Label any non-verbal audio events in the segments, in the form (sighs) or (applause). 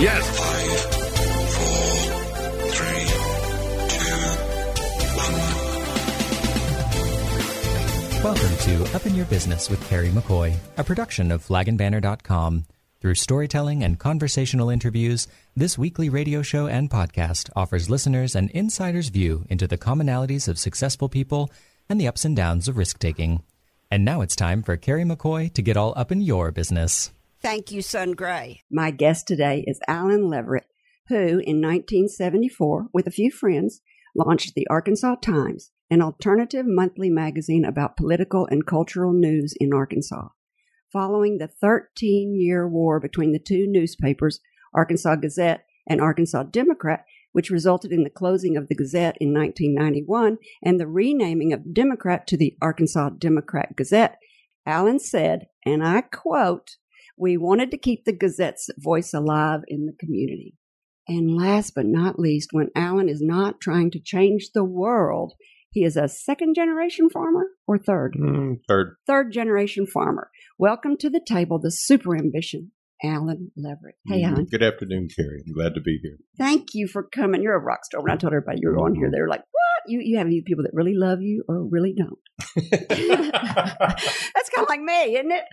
Yes. Five, four, three, two, one. Welcome to Up in Your Business with Kerry McCoy, a production of flagandbanner.com. Through storytelling and conversational interviews, this weekly radio show and podcast offers listeners an insider's view into the commonalities of successful people and the ups and downs of risk taking. And now it's time for Kerry McCoy to get all up in your business. Thank you, Sun Gray. My guest today is Alan Leveritt, who in 1974, with a few friends, launched the Arkansas Times, an alternative monthly magazine about political and cultural news in Arkansas. Following the 13 year war between the two newspapers, Arkansas Gazette and Arkansas Democrat, which resulted in the closing of the Gazette in 1991 and the renaming of Democrat to the Arkansas Democrat Gazette, Alan said, and I quote, we wanted to keep the Gazette's voice alive in the community. And last but not least, when Alan is not trying to change the world, he is a second generation farmer or third? Mm, third. Third generation farmer. Welcome to the table, the super ambition, Alan Leveritt. Hey, Mm, Alan. Good afternoon, Kerry. I'm glad to be here. Thank you for coming. You're a rock star. When I told everybody you were on here, they were like, what? You, you have either people that really love you or really don't. (laughs) That's kind of like me, isn't it?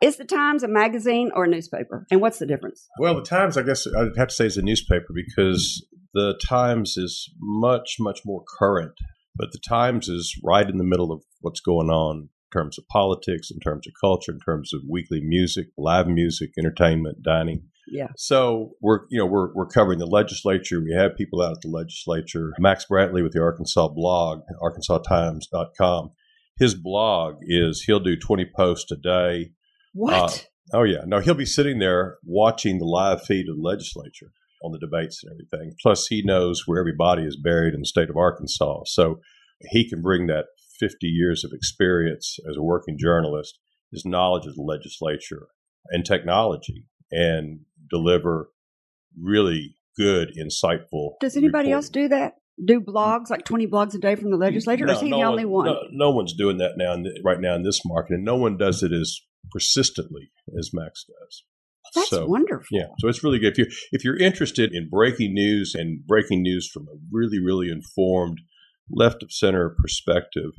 Is the Times a magazine or a newspaper? And what's the difference? well, the Times, I guess I'd have to say, is a newspaper because the Times is much, much more current. But the Times is right in the middle of what's going on in terms of politics, in terms of culture, in terms of weekly music, live music, entertainment, dining. Yeah. So we're you know we're we're covering the legislature. We have people out at the legislature. Max Brantley with the Arkansas blog, arkansastimes.com. His blog is he'll do 20 posts a day. Uh, what? Oh yeah, no, he'll be sitting there watching the live feed of the legislature on the debates and everything. Plus, he knows where everybody is buried in the state of Arkansas, so he can bring that 50 years of experience as a working journalist, his knowledge of the legislature and technology, and deliver really good, insightful. Does anybody reporting. else do that? Do blogs, like 20 blogs a day from the legislature? or is he no the only one? No, no one's doing that now in th- right now in this market, and no one does it as persistently as Max does. That's so, wonderful. Yeah, so it's really good if you if you're interested in breaking news and breaking news from a really really informed left of center perspective.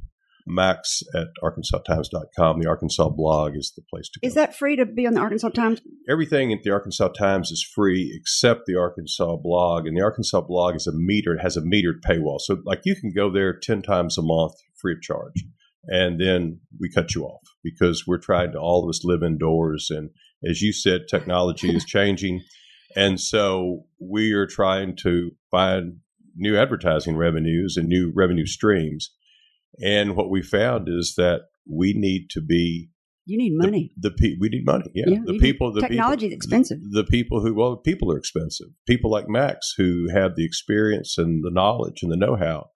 Max at arkansastimes.com, the Arkansas blog is the place to go. Is that free to be on the Arkansas Times? Everything at the Arkansas Times is free except the Arkansas blog, and the Arkansas blog is a meter it has a metered paywall. So like you can go there ten times a month free of charge, and then we cut you off because we're trying to all of us live indoors, and as you said, technology is (laughs) changing, and so we are trying to find new advertising revenues and new revenue streams. And what we found is that we need to be You need money. The, pe- we need money. Yeah, Yeah, the people. The technology people, is expensive. The, the people who well, people are expensive. People like Max who have the experience and the knowledge and the know-how.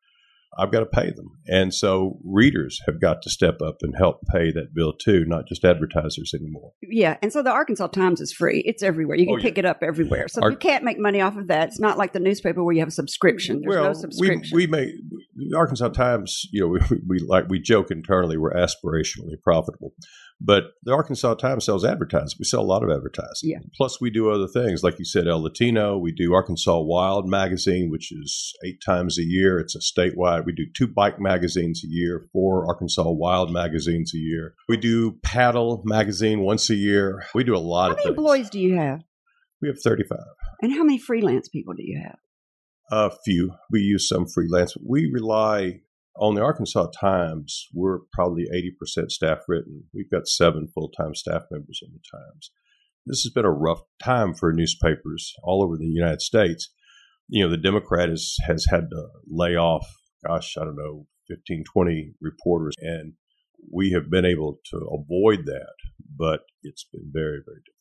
I've got to pay them, and so readers have got to step up and help pay that bill too, not just advertisers anymore. Yeah, and so the Arkansas Times is free. It's everywhere. You can Oh, yeah. pick it up everywhere. So Ar- you can't make money off of that, it's not like the newspaper where you have a subscription. There's no well, subscription. we we may the Arkansas Times. You know, we, we like we joke internally we're aspirationally profitable, but the Arkansas Times sells advertising. We sell a lot of advertising. Yeah. Plus, we do other things like you said, El Latino. We do Arkansas Wild magazine, which is eight times a year. It's a statewide. We do two bike magazines a year, four Arkansas Wild magazines a year. We do Paddle magazine once a year. We do a lot how of How many things. employees do you have? We have thirty-five. And how many freelance people do you have? A few. We use some freelance. We rely on the Arkansas Times. We're probably 80% staff written. We've got seven full time staff members on the Times. This has been a rough time for newspapers all over the United States. You know, the Democrat has, has had to lay off, gosh, I don't know, 15, 20 reporters, and we have been able to avoid that, but it's been very, very difficult.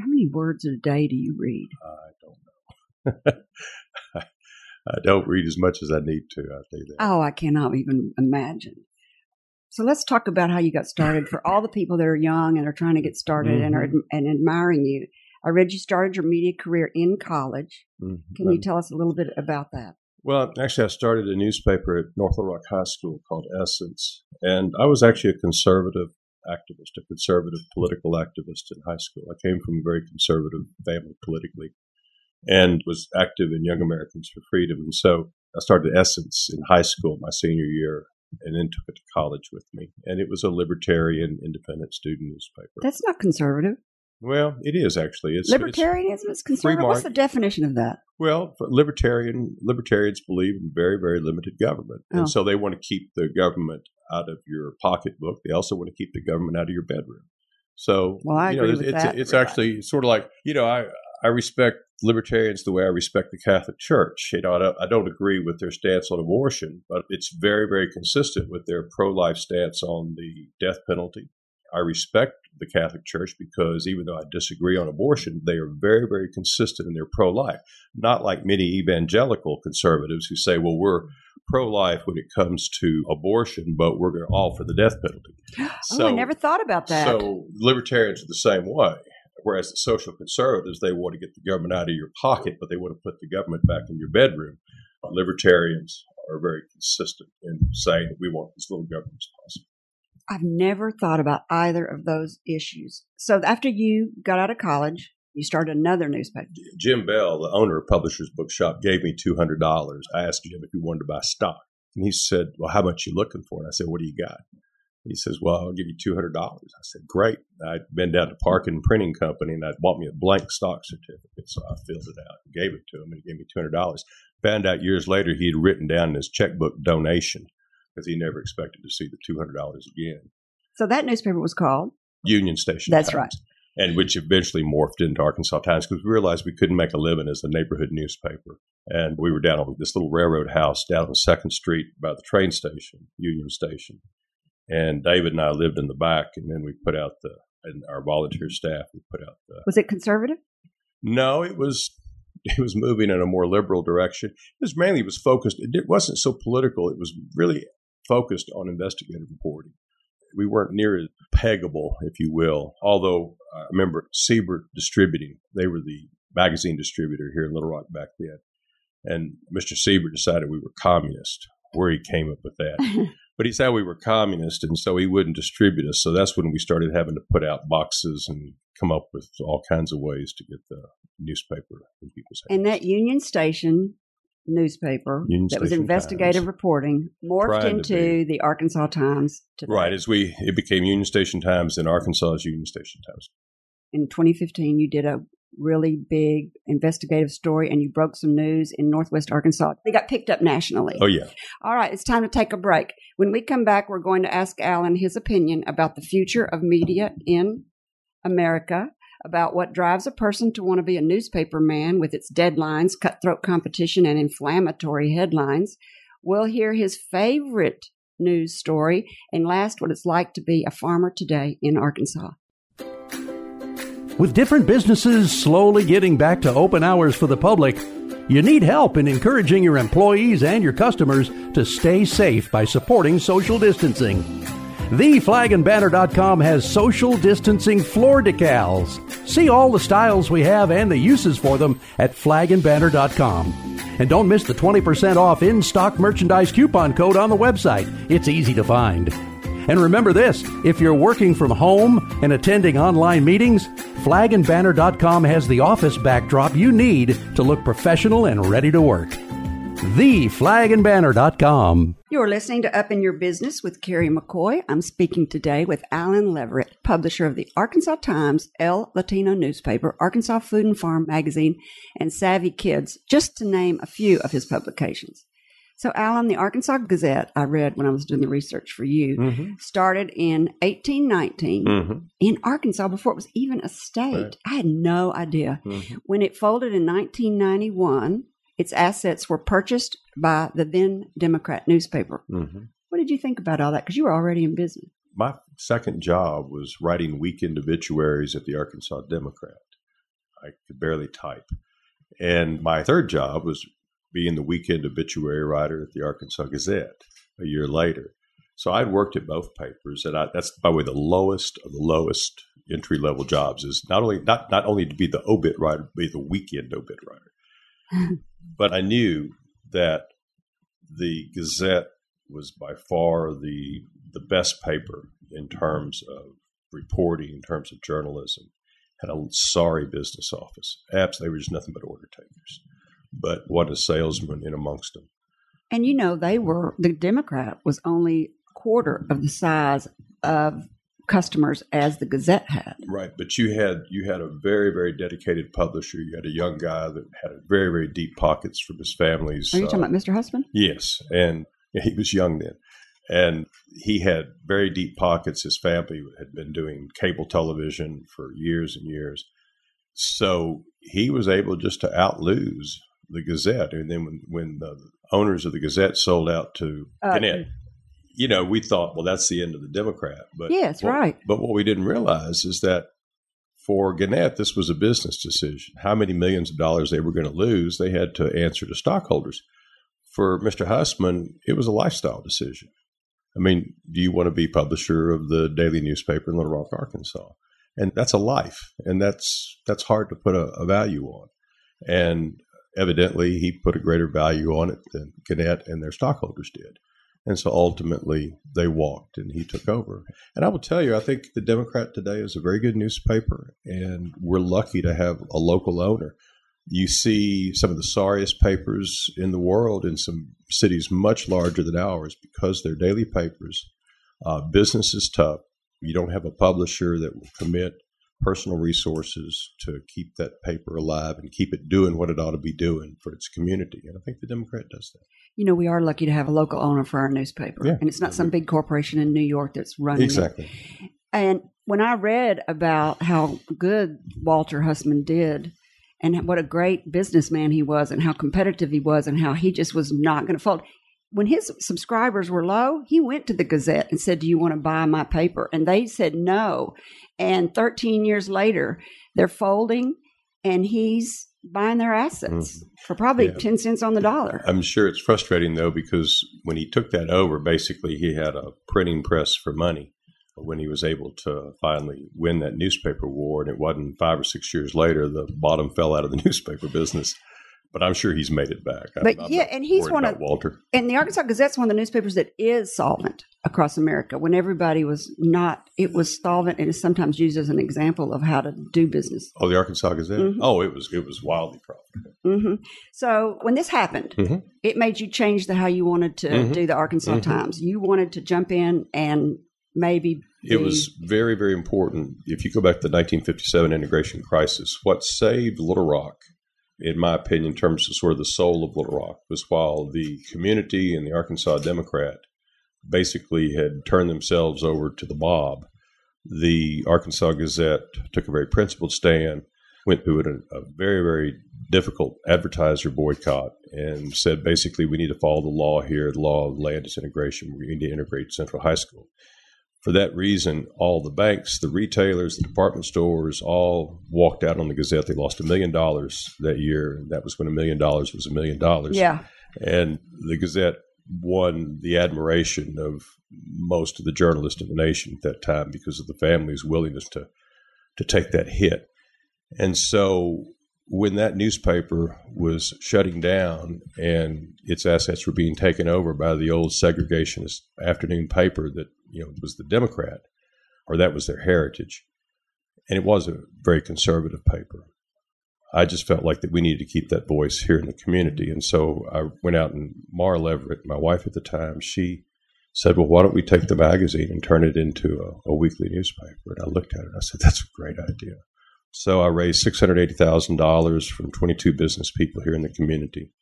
How many words a day do you read? I don't know. (laughs) I don't read as much as I need to. Tell you that. Oh, I cannot even imagine. So let's talk about how you got started. For all the people that are young and are trying to get started and are and admiring you, I read you started your media career in college. Mhm. Can you tell us a little bit about that? Well, actually, I started a newspaper at North Little Rock High School called Essence, and I was actually a conservative activist, a conservative political activist in high school. I came from a very conservative family politically, and was active in Young Americans for Freedom. And so I started Essence in high school my senior year and then took it to college with me. And it was a libertarian, independent student newspaper. That's not conservative. well, it is actually. It's, it's Libertarianism is conservative. What's the definition of that? Well, for libertarian libertarians believe in very, very limited government, Oh. and so they want to keep the government out of your pocketbook. They also want to keep the government out of your bedroom. So, Well, I you know, agree with it's, that. it's actually sort of like you know, I I respect libertarians the way I respect the Catholic Church. You know, I don't, I don't agree with their stance on abortion, but it's very, very consistent with their pro-life stance on the death penalty. I respect the Catholic Church because even though I disagree on abortion, they are very, very consistent in their pro-life not like many evangelical conservatives who say, well, we're pro life when it comes to abortion, but we're going to all for the death penalty. (gasps) oh, I never thought about that. So libertarians are the same way. Whereas the social conservatives, they want to get the government out of your pocket, but they want to put the government back in your bedroom. Uh, libertarians are very consistent in saying that we want as little government as possible. I've never thought about either of those issues. So after you got out of college, you started another newspaper. Jim Bell, the owner of Publishers Bookshop, gave me two hundred dollars. I asked Jim if he wanted to buy stock, and he said, "Well, how much you looking for?" And I said, "What do you got?" He says, "Well, I'll give you two hundred dollars." I said, "Great." I'd been down to Parkin Printing Company, and I'd bought me a blank stock certificate, so I filled it out, and gave it to him, and he gave me two hundred dollars. Found out years later he had written down in his checkbook donation because he never expected to see the two hundred dollars again. So that newspaper was called. Union Station. That's Times, right. And which eventually morphed into Arkansas Times because we realized we couldn't make a living as a neighborhood newspaper. And we were down on this little railroad house down on Second Street by the train station, Union Station. And David and I lived in the back, and then we put out the and our volunteer staff. We put out the. Was it conservative? No, it was it was moving in a more liberal direction. It was mainly it was focused. It wasn't so political. It was really focused on investigative reporting. We weren't near as peggable, if you will. Although I remember Siebert Distributing; they were the magazine distributor here in Little Rock back then. And Mr. Siebert decided we were communist. Where he came up with that, (laughs) but he said we were communist, and so he wouldn't distribute us. So that's when we started having to put out boxes and come up with all kinds of ways to get the newspaper in people's hands. And that Union Station newspaper Union that was investigative Times. reporting morphed Tried into the Arkansas Times right as we it became Union Station Times and Arkansas's Union Station Times. In 2015, you did a really big investigative story and you broke some news in Northwest Arkansas. They got picked up nationally. Oh yeah, All right, it's time to take a break. When we come back, we're going to ask Alan his opinion about the future of media in America, about what drives a person to want to be a newspaper man with its deadlines, cutthroat competition, and inflammatory headlines. We'll hear his favorite news story, and last, what it's like to be a farmer today in Arkansas. With different businesses slowly getting back to open hours for the public, you need help in encouraging your employees and your customers to stay safe by supporting social distancing. TheFlagAndBanner.com has social distancing floor decals. See all the styles we have and the uses for them at flagandbanner.com. And don't miss the 20% off in stock merchandise coupon code on the website. It's easy to find. And remember this if you're working from home and attending online meetings, flagandbanner.com has the office backdrop you need to look professional and ready to work. TheFlagandBanner.com. You're listening to Up in Your Business with Kerry McCoy. I'm speaking today with Alan Leveritt, publisher of the Arkansas Times, El Latino newspaper, Arkansas Food and Farm magazine, and Savvy Kids, just to name a few of his publications. So, Alan, the Arkansas Gazette, I read when I was doing the research for you, started in 1819 mm-hmm. in Arkansas before it was even a state. Right. I had no idea. Mhm. When it folded in 1991, its assets were purchased by the then Democrat newspaper. Mm-hmm. What did you think about all that? Because you were already in business. My second job was writing weekend obituaries at the Arkansas Democrat. I could barely type. And my third job was being the weekend obituary writer at the Arkansas Gazette a year later. So I'd worked at both papers, and I, that's by the way the lowest of the lowest entry level jobs is not only not not only to be the obit writer, but be the weekend obit writer. (laughs) but I knew that the Gazette was by far the the best paper in terms of reporting, in terms of journalism. Had a sorry business office. Absolutely, they were just nothing but order takers. But what a salesman in amongst them. And you know, they were the Democrat was only quarter of the size of customers as the Gazette had. Right, but you had you had a very very dedicated publisher. You had a young guy that had very very deep pockets from his family's. Are you uh, talking about Mr. Hussman? Yes, and yeah, he was young then, and he had very deep pockets. His family had been doing cable television for years and years, so he was able just to outlose the Gazette. And then when when the owners of the Gazette sold out to Uh, Gannett, you know, we thought, well, that's the end of the Democrat. But Yes, what- right. But what we didn't realize is that for Gannett, this was a business decision. How many millions of dollars they were going to lose, they had to answer to stockholders. For Mr. Hussman, it was a lifestyle decision. I mean, do you want to be publisher of the daily newspaper in Little Rock, Arkansas? And that's a life, and that's that's hard to put a, a value on. And evidently, he put a greater value on it than Gannett and their stockholders did. And so ultimately, they walked, and he took over. And I will tell you, I think the Democrat today is a very good newspaper, and we're lucky to have a local owner. You see some of the sorriest papers in the world in some cities much larger than ours because they're daily papers. Uh, business is tough. You don't have a publisher that will commit personal resources to keep that paper alive and keep it doing what it ought to be doing for its community. And I think the Democrat does that. You know, we are lucky to have a local owner for our newspaper. Yeah. And it's not some big corporation in New York that's running it. Exactly. And when I read about how good Walter Hussman did and what a great businessman he was and how competitive he was and how he just was not going to fold. When his subscribers were low, he went to the Gazette and said, Do you want to buy my paper? And they said no. And 13 years later, they're folding and he's buying their assets hmm. for probably Yeah. 10 cents on the dollar. I'm sure it's frustrating though because when he took that over, basically he had a printing press for money. When he was able to finally win that newspaper war, and it wasn't five or six years later, the bottom fell out of the (laughs) newspaper business. But I'm sure he's made it back. I'm- But I'm yeah, and he's one of- Walter. And the Arkansas Gazette's one of the newspapers that is solvent across America. When everybody was not, it was solvent and is sometimes used as an example of how to do business. Oh, the Arkansas Gazette. Mhm. Oh, it was it was wildly profitable. hmm So when this happened, Mhm. it made you change the how you wanted to Mhm. do the Arkansas Mhm. Times. You wanted to jump in and maybe It was very, very important. If you go back to the 1957 integration crisis, what saved Little Rock, in my opinion, in terms of sort of the soul of Little Rock, was while the community and the Arkansas Democrat basically had turned themselves over to the mob, the Arkansas Gazette took a very principled stand, went through a, a very, very difficult advertiser boycott, and said basically we need to follow the law here, the law of land disintegration. We need to integrate Central High School for that reason, all the banks, the retailers, the department stores all walked out on the Gazette. They lost a million dollars that year. That was when a million dollars was a million dollars. yeah. And the Gazette won the admiration of most of the journalists in the nation at that time because of the family's willingness to, to take that hit. And so when that newspaper was shutting down and its assets were being taken over by the old segregationist afternoon paper that you know was the Democrat, or that was their heritage, and it was a very conservative paper. I just felt like that we needed to keep that voice here in the community, and so I went out and Mara Leveritt, my wife at the time, she said, "Well, why don't we take the magazine and turn it into a, a weekly newspaper?" And I looked at it, and I said, "That's a great idea." So I raised six hundred eighty thousand dollars from twenty-two business people here in the community,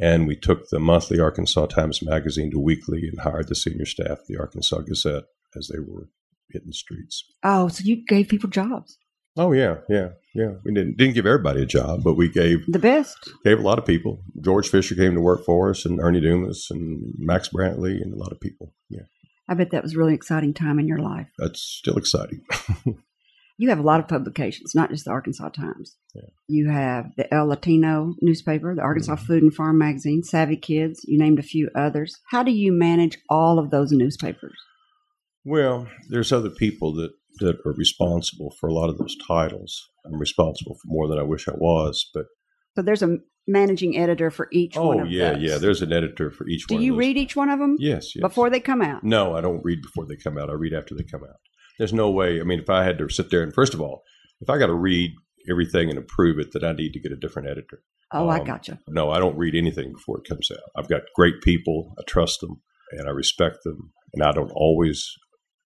and we took the monthly Arkansas Times magazine to weekly and hired the senior staff of the Arkansas Gazette as they were hitting the streets. Oh, so you gave people jobs. Oh yeah, yeah, yeah. We didn't didn't give everybody a job, but we gave The best. gave a lot of people. George Fisher came to work for us, and Ernie Dumas, and Max Brantley, and a lot of people. Yeah, I bet that was a really exciting time in your life. that's still exciting. (laughs) You have a lot of publications, not just the Arkansas Times. Yeah. You have the El Latino newspaper, the Arkansas Mm-hmm. Food and Farm magazine, Savvy Kids. You named a few others. How do you manage all of those newspapers? Well, there's other people that that are responsible for a lot of those titles. I'm responsible for more than I wish I was, but So there's a managing editor for each one oh of yeah, those. yeah. There's an editor for each Do one. you of those. read each one of them Yes, yes. before they come out? No, I don't read before they come out. I read after they come out. There's no way. I mean, if I had to sit there and first of all, if I got to read everything and approve it, that I need to get a different editor. Oh, I Um, gotcha. No, I don't read anything before it comes out. I've got great people. I trust them and I respect them. And I don't always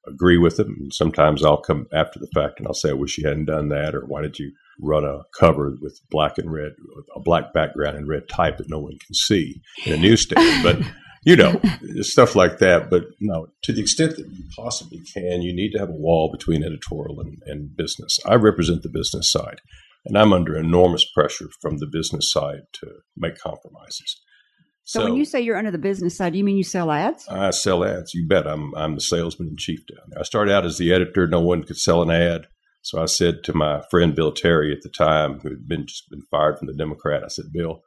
agree with them. And sometimes I'll come after the fact and I'll say, I wish you hadn't done that. Or why did you run a cover with black and red, a black background and red type that no one can see in a newsstand? but, you know, (laughs) stuff like that. But no, to the extent that you possibly can, you need to have a wall between editorial and, and business. I represent the business side. And I'm under enormous pressure from the business side to make compromises. So, when you say you're under the business side, do you mean you sell ads? I sell ads. You bet. I'm I'm the salesman in chief down there. I started out as the editor. No one could sell an ad, so I said to my friend Bill Terry at the time, who had been just been fired from the Democrat, I said, Bill,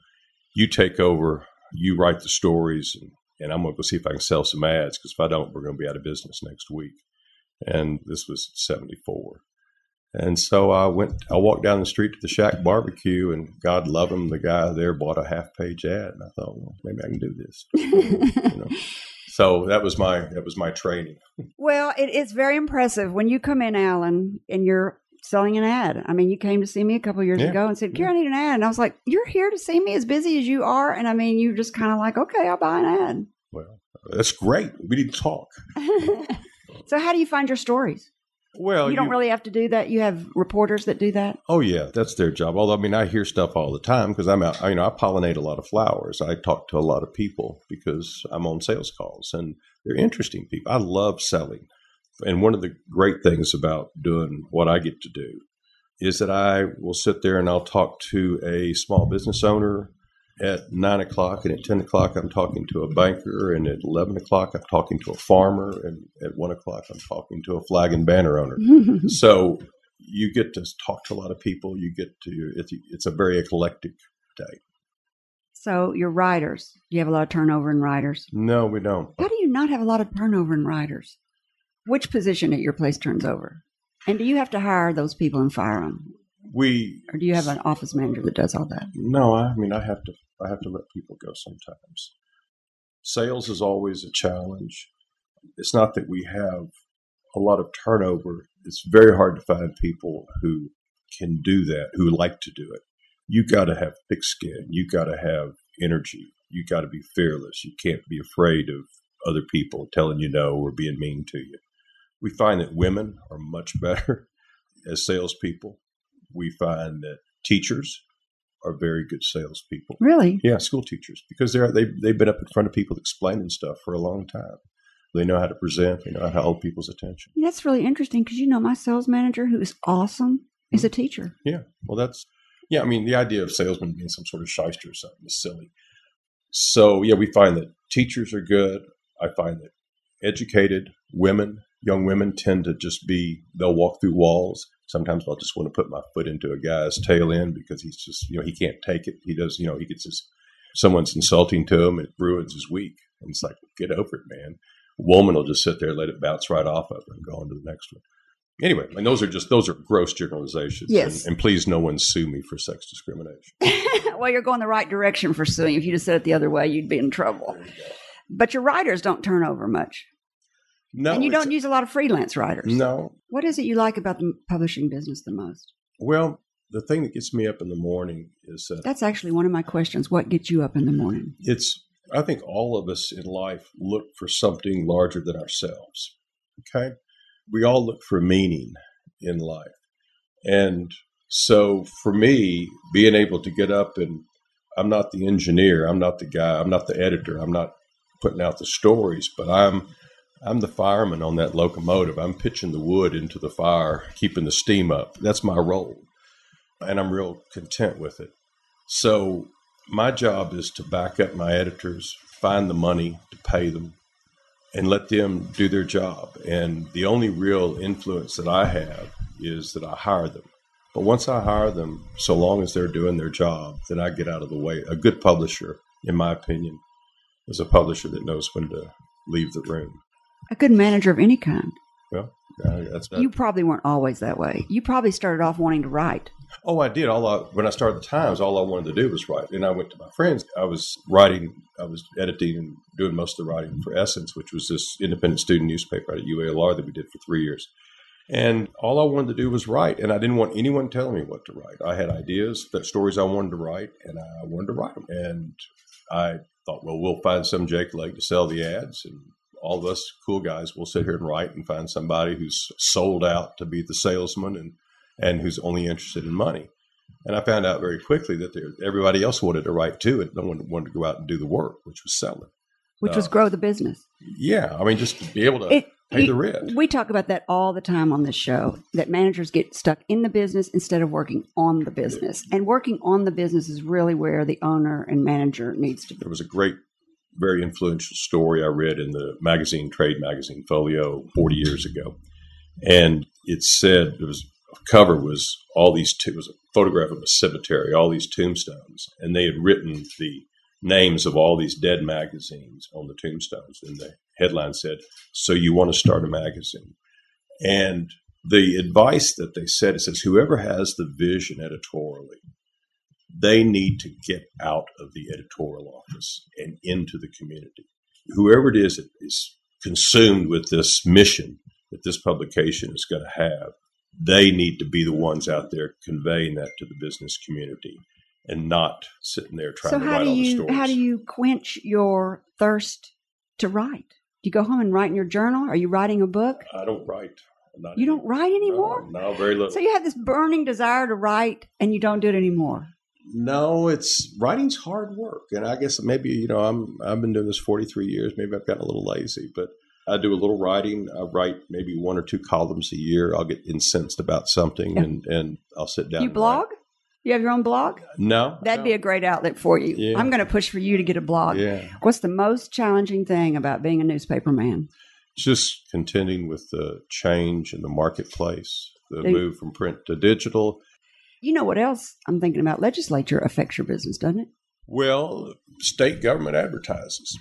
you take over. You write the stories, and, and I'm going to go see if I can sell some ads. Because if I don't, we're going to be out of business next week. And this was '74. And so I went, I walked down the street to the Shack Barbecue, and God love him, the guy there bought a half page ad. And I thought, well, maybe I can do this. (laughs) you know. So that was my that was my training. (laughs) Well, it is very impressive when you come in, Alan, and you're selling an ad. I mean, you came to see me a couple years Yeah. ago and said, "Kira, I need an ad," and I was like, "You're here to see me, as busy as you are." And I mean, you're just kind of like, "Okay, I'll buy an Well, that's great. We need to talk. (laughs) so, how do you find your stories? Well, you don't really have to do that. You have reporters that do that. Oh yeah, that's their job. Although I mean, I hear stuff all the time because I'm out. You know, I pollinate a lot of flowers. I talk to a lot of people because I'm on sales calls, and they're interesting people. I love selling, and one of the great things about doing what I get to do is that I will sit there and I'll talk to a small business owner at nine o'clock, and at ten o'clock I'm talking to a banker, and at eleven o'clock I'm talking to a farmer, and at one o'clock I'm talking to a flag and banner owner (laughs) so you get to talk to a lot of people. You get to it's it's a very eclectic day. so, your writers. Do you have a lot of turnover in writers? No, we don't. How do you not have a lot of turnover in writers? Which position at your place turns over? And do you have to hire those people and fire them, We or do you have an office manager that does all that? no. I mean, I have to I have to let people go sometimes. Sales is always a challenge. It's not that we have a lot of turnover. It's very hard to find people who can do that, who like to do it. You got to have thick skin. You got to have energy. You got to be fearless. You can't be afraid of other people telling you no or being mean to you. We find that women are much (laughs) better as salespeople. We find that teachers are very good salespeople. Really? Yeah, school teachers because they're they they've been up in front of people explaining stuff for a long time. They know how to present. They know how to hold people's attention. That's really interesting because you know my sales manager, who is awesome, is a mm-hmm. teacher. Yeah, well, that's yeah. I mean, the idea of salesman being some sort of shyster or something is silly. So yeah, we find that teachers are good. I find that educated women, young women, tend to just be they'll walk through walls. Sometimes I'll just want to put my foot into a guy's tail end because he's just you know he can't take it. He does you know he gets his someone's insulting to him. It ruins his week. And it's like get over it, man. Woman will just sit there, let it bounce right off of her, and go on to the next one. Anyway, and those are just those are gross generalizations. Yes. And, and please, no one sue me for sex discrimination. (laughs) well, you're going the right direction for suing. If you just said it the other way, you'd be in trouble. But your writers don't turn over much, No, and you don't use a lot of freelance writers. No. What is it you like about the publishing business the most? Well, the thing that gets me up in the morning is that That's actually one of my questions. What gets you up in the morning? it's. I think all of us in life look for something larger than ourselves. Okay, we all look for meaning in life, and so for me, being able to get up and I'm not the engineer, I'm not the guy, I'm not the editor, I'm not putting out the stories, but I'm I'm the fireman on that locomotive. I'm pitching the wood into the fire, keeping the steam up. That's my role. And I'm real content with it. So my job is to back up my editors, find the money to pay them, and let them do their job. And the only real influence that I have is that I hire them. But once I hire them, so long as they're doing their job, then I get out of the way. A good publisher, in my opinion, is a publisher that knows when to leave the room. A good manager of any kind. Well, that's You probably weren't always that way. You probably started off wanting to write. Oh, I did. All I, when I started the Times, all I wanted to do was write. And I went to my friends. I was writing, I was editing and doing most of the writing for Essence, which was this independent student newspaper at UALR that we did for three years. And all I wanted to do was write, and I didn't want anyone telling me what to write. I had ideas, that stories I wanted to write, and I wanted to write them. And I thought, well, we'll find some Jake Leg to sell the ads, and all of us cool guys will sit here and write and find somebody who's sold out to be the salesman and and who's only interested in money. And I found out very quickly that there, everybody else wanted to write too, and no one wanted to go out and do the work, which was selling. which was Uh, grow the business. Yeah, I mean, just to be able to It- pay you- the rent. We talk about that all the time on this show that managers get stuck in the business instead of working on the business. And working on the business is really where the owner and manager needs to be. There was a great, very influential story I read in the magazine, Trade Magazine Folio, 40 years ago. And it said, it was, a cover was all these, it was a photograph of a cemetery, all these tombstones. And they had written the names of all these dead magazines on the tombstones. And the headline said, So you want to start a magazine? And the advice that they said, it says, whoever has the vision editorially, they need to get out of the editorial office and into the community. Whoever it is that is consumed with this mission that this publication is going to have, they need to be the ones out there conveying that to the business community and not sitting there trying So to write all the stories. how do you quench your thirst to write? Do you go home and write in your journal? Are you writing a book? I don't write. Not You don't write anymore? No, no, very little. So you have this burning desire to write and you don't do it anymore. No, it's writing's hard work, and I guess maybe you know I'm I've been doing this 43 years. Maybe I've gotten a little lazy, but I do a little writing. I write maybe one or two columns a year. I'll get incensed about something, Yeah. and and I'll sit down. you blog? write. You have your own blog? No, That'd be a great outlet for you. Yeah. I'm going to push for you to get a blog. yeah. What's the most challenging thing about being a newspaper man? Just contending with the change in the marketplace, the move from print to digital. You know what else I'm thinking about? Legislature affects your business, doesn't it? Well, state government advertises.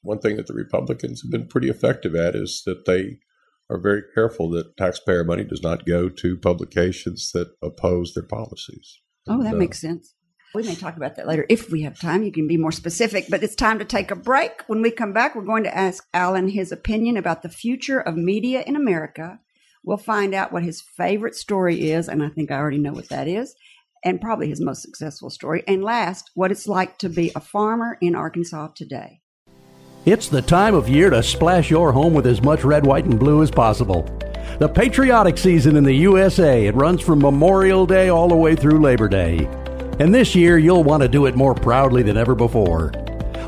One thing that the Republicans have been pretty effective at is that they are very careful that taxpayer money does not go to publications that oppose their policies. Oh, that uh, makes sense. We may talk about that later if we have time. You can be more specific, but it's time to take a break. When we come back, we're going to ask Alan his opinion about the future of media in America. We'll find out what his favorite story is, and I think I already know what that is, and probably his most successful story. And last, what it's like to be a farmer in Arkansas today. It's the time of year to splash your home with as much red, white, and blue as possible. The patriotic season in the USA, it runs from Memorial Day all the way through Labor Day. And this year, you'll want to do it more proudly than ever before.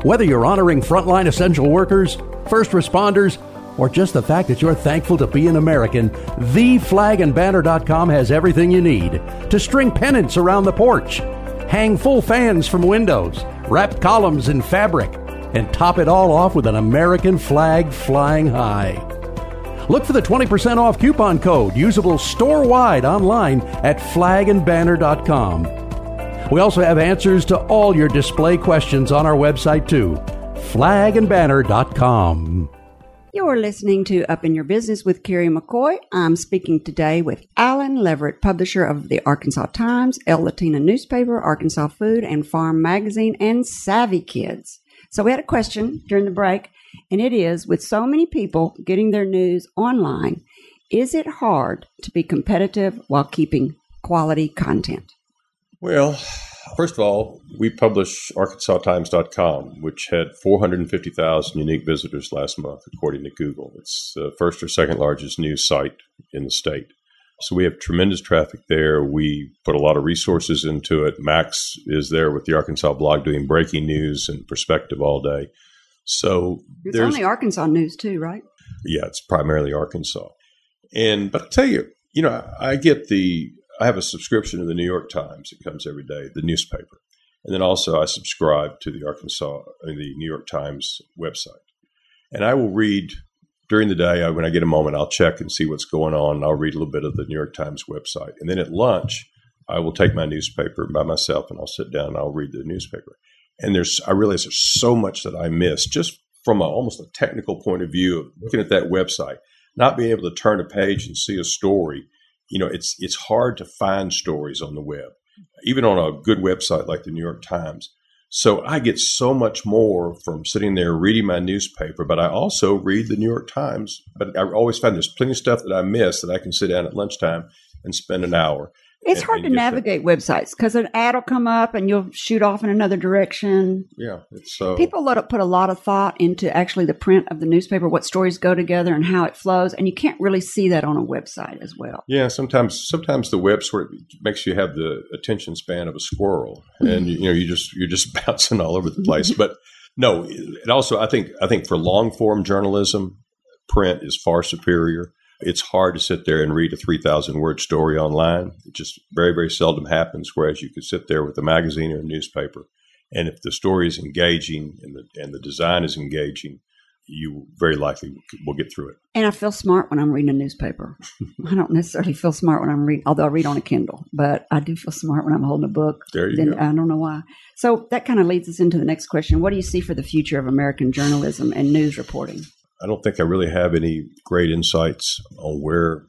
Whether you're honoring frontline essential workers, first responders, or just the fact that you're thankful to be an American, theflagandbanner.com has everything you need to string pennants around the porch, hang full fans from windows, wrap columns in fabric, and top it all off with an American flag flying high. Look for the 20% off coupon code, usable store wide online at flagandbanner.com. We also have answers to all your display questions on our website too, flagandbanner.com. You're listening to Up in Your Business with Kerry McCoy. I'm speaking today with Alan Leveritt, publisher of the Arkansas Times, El Latino newspaper, Arkansas Food and Farm magazine, and Savvy Kids. So we had a question during the break, and it is with so many people getting their news online, is it hard to be competitive while keeping quality content? Well, first of all, we publish ArkansasTimes.com, which had 450,000 unique visitors last month, according to Google. It's the first or second largest news site in the state. So we have tremendous traffic there. We put a lot of resources into it. Max is there with the Arkansas blog doing breaking news and perspective all day. So It's only Arkansas news too, right? yeah, it's primarily Arkansas. And but I tell you, you know, I get the I have a subscription to the New York Times. It comes every day, the newspaper, and then also I subscribe to the Arkansas, mean, the New York Times website, and I will read during the day. When I get a moment, I'll check and see what's going on. I'll read a little bit of the New York Times website, and then at lunch, I will take my newspaper by myself and I'll sit down and I'll read the newspaper. And there's I realize there's so much that I miss just from a, almost a technical point of view of looking at that website, not being able to turn a page and see a story. You know, it's it's hard to find stories on the web, even on a good website like the New York Times. So I get so much more from sitting there reading my newspaper, but I also read the New York Times. But I always find there's plenty of stuff that I miss that I can sit down at lunchtime and spend an hour. It's hard to get that. navigate websites because an ad will come up and you'll shoot off in another direction. Yeah, it's uh, People let it put a lot of thought into actually the print of the newspaper, what stories go together, and how it flows, and you can't really see that on a website as well. Yeah, sometimes sometimes the web sort of makes you have the attention span of a squirrel, and you, you know you just you're just (laughs) bouncing all over the place. but no, it also I think I think for long form journalism, print is far superior. It's hard to sit there and read a three thousand word story online. It just very very seldom happens. Whereas you could sit there with a magazine or a newspaper, and if the story is engaging and the and the design is engaging, you very likely will get through it. And I feel smart when I'm reading a newspaper. (laughs) I don't necessarily feel smart when I'm reading, although I read on a Kindle, but I do feel smart when I'm holding a book. There you Then go. I don't know why. So that kind of leads us into the next question. What do you see for the future of American journalism and news reporting? I don't think I really have any great insights on where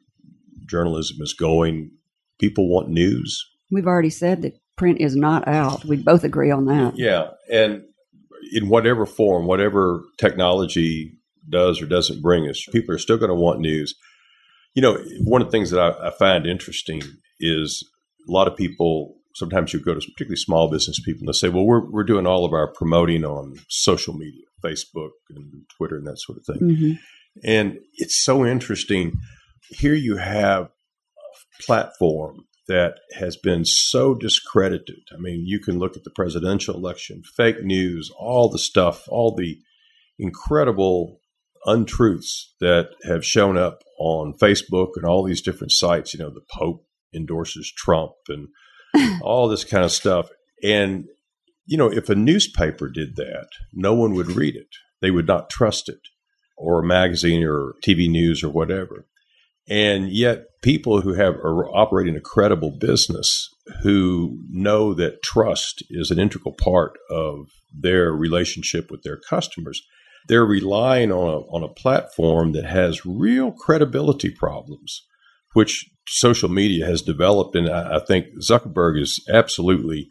journalism is going. People want news. We've already said that print is not out. We both agree on that. Yeah. And in whatever form, whatever technology does or doesn't bring us, people are still going to want news. You know, one of the things that I, I find interesting is a lot of people, sometimes you go to particularly small business people and they say, well, we're, we're doing all of our promoting on social media, Facebook and Twitter and that sort of thing. hmm And it's so interesting. Here you have a platform that has been so discredited. I mean, you can look at the presidential election, fake news, all the stuff, all the incredible untruths that have shown up on Facebook and all these different sites. You know, the Pope endorses Trump and (laughs) all this kind of stuff. And, you know, if a newspaper did that, no one would read it. They would not trust it or a magazine or TV news or whatever. And yet, people who have are operating a credible business who know that trust is an integral part of their relationship with their customers, they're relying on a, on a platform that has real credibility problems, which social media has developed. And I, I think Zuckerberg is absolutely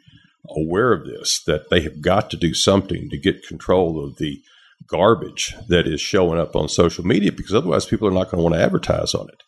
aware of this, that they have got to do something to get control of the garbage that is showing up on social media because otherwise people are not going to want to advertise on it.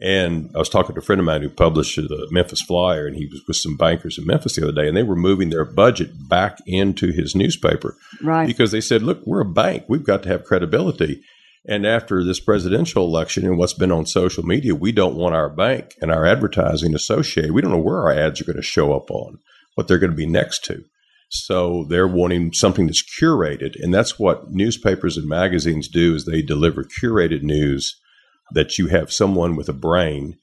And I was talking to a friend of mine who published the Memphis Flyer, and he was with some bankers in Memphis the other day, and they were moving their budget back into his newspaper Right. because they said, "Look, we're a bank; we've got to have credibility." And after this presidential election and what's been on social media, we don't want our bank and our advertising associated. We don't know where our ads are going to show up on, what they're going to be next to. So they're wanting something that's curated, and that's what newspapers and magazines do: is they deliver curated news that you have someone with a brain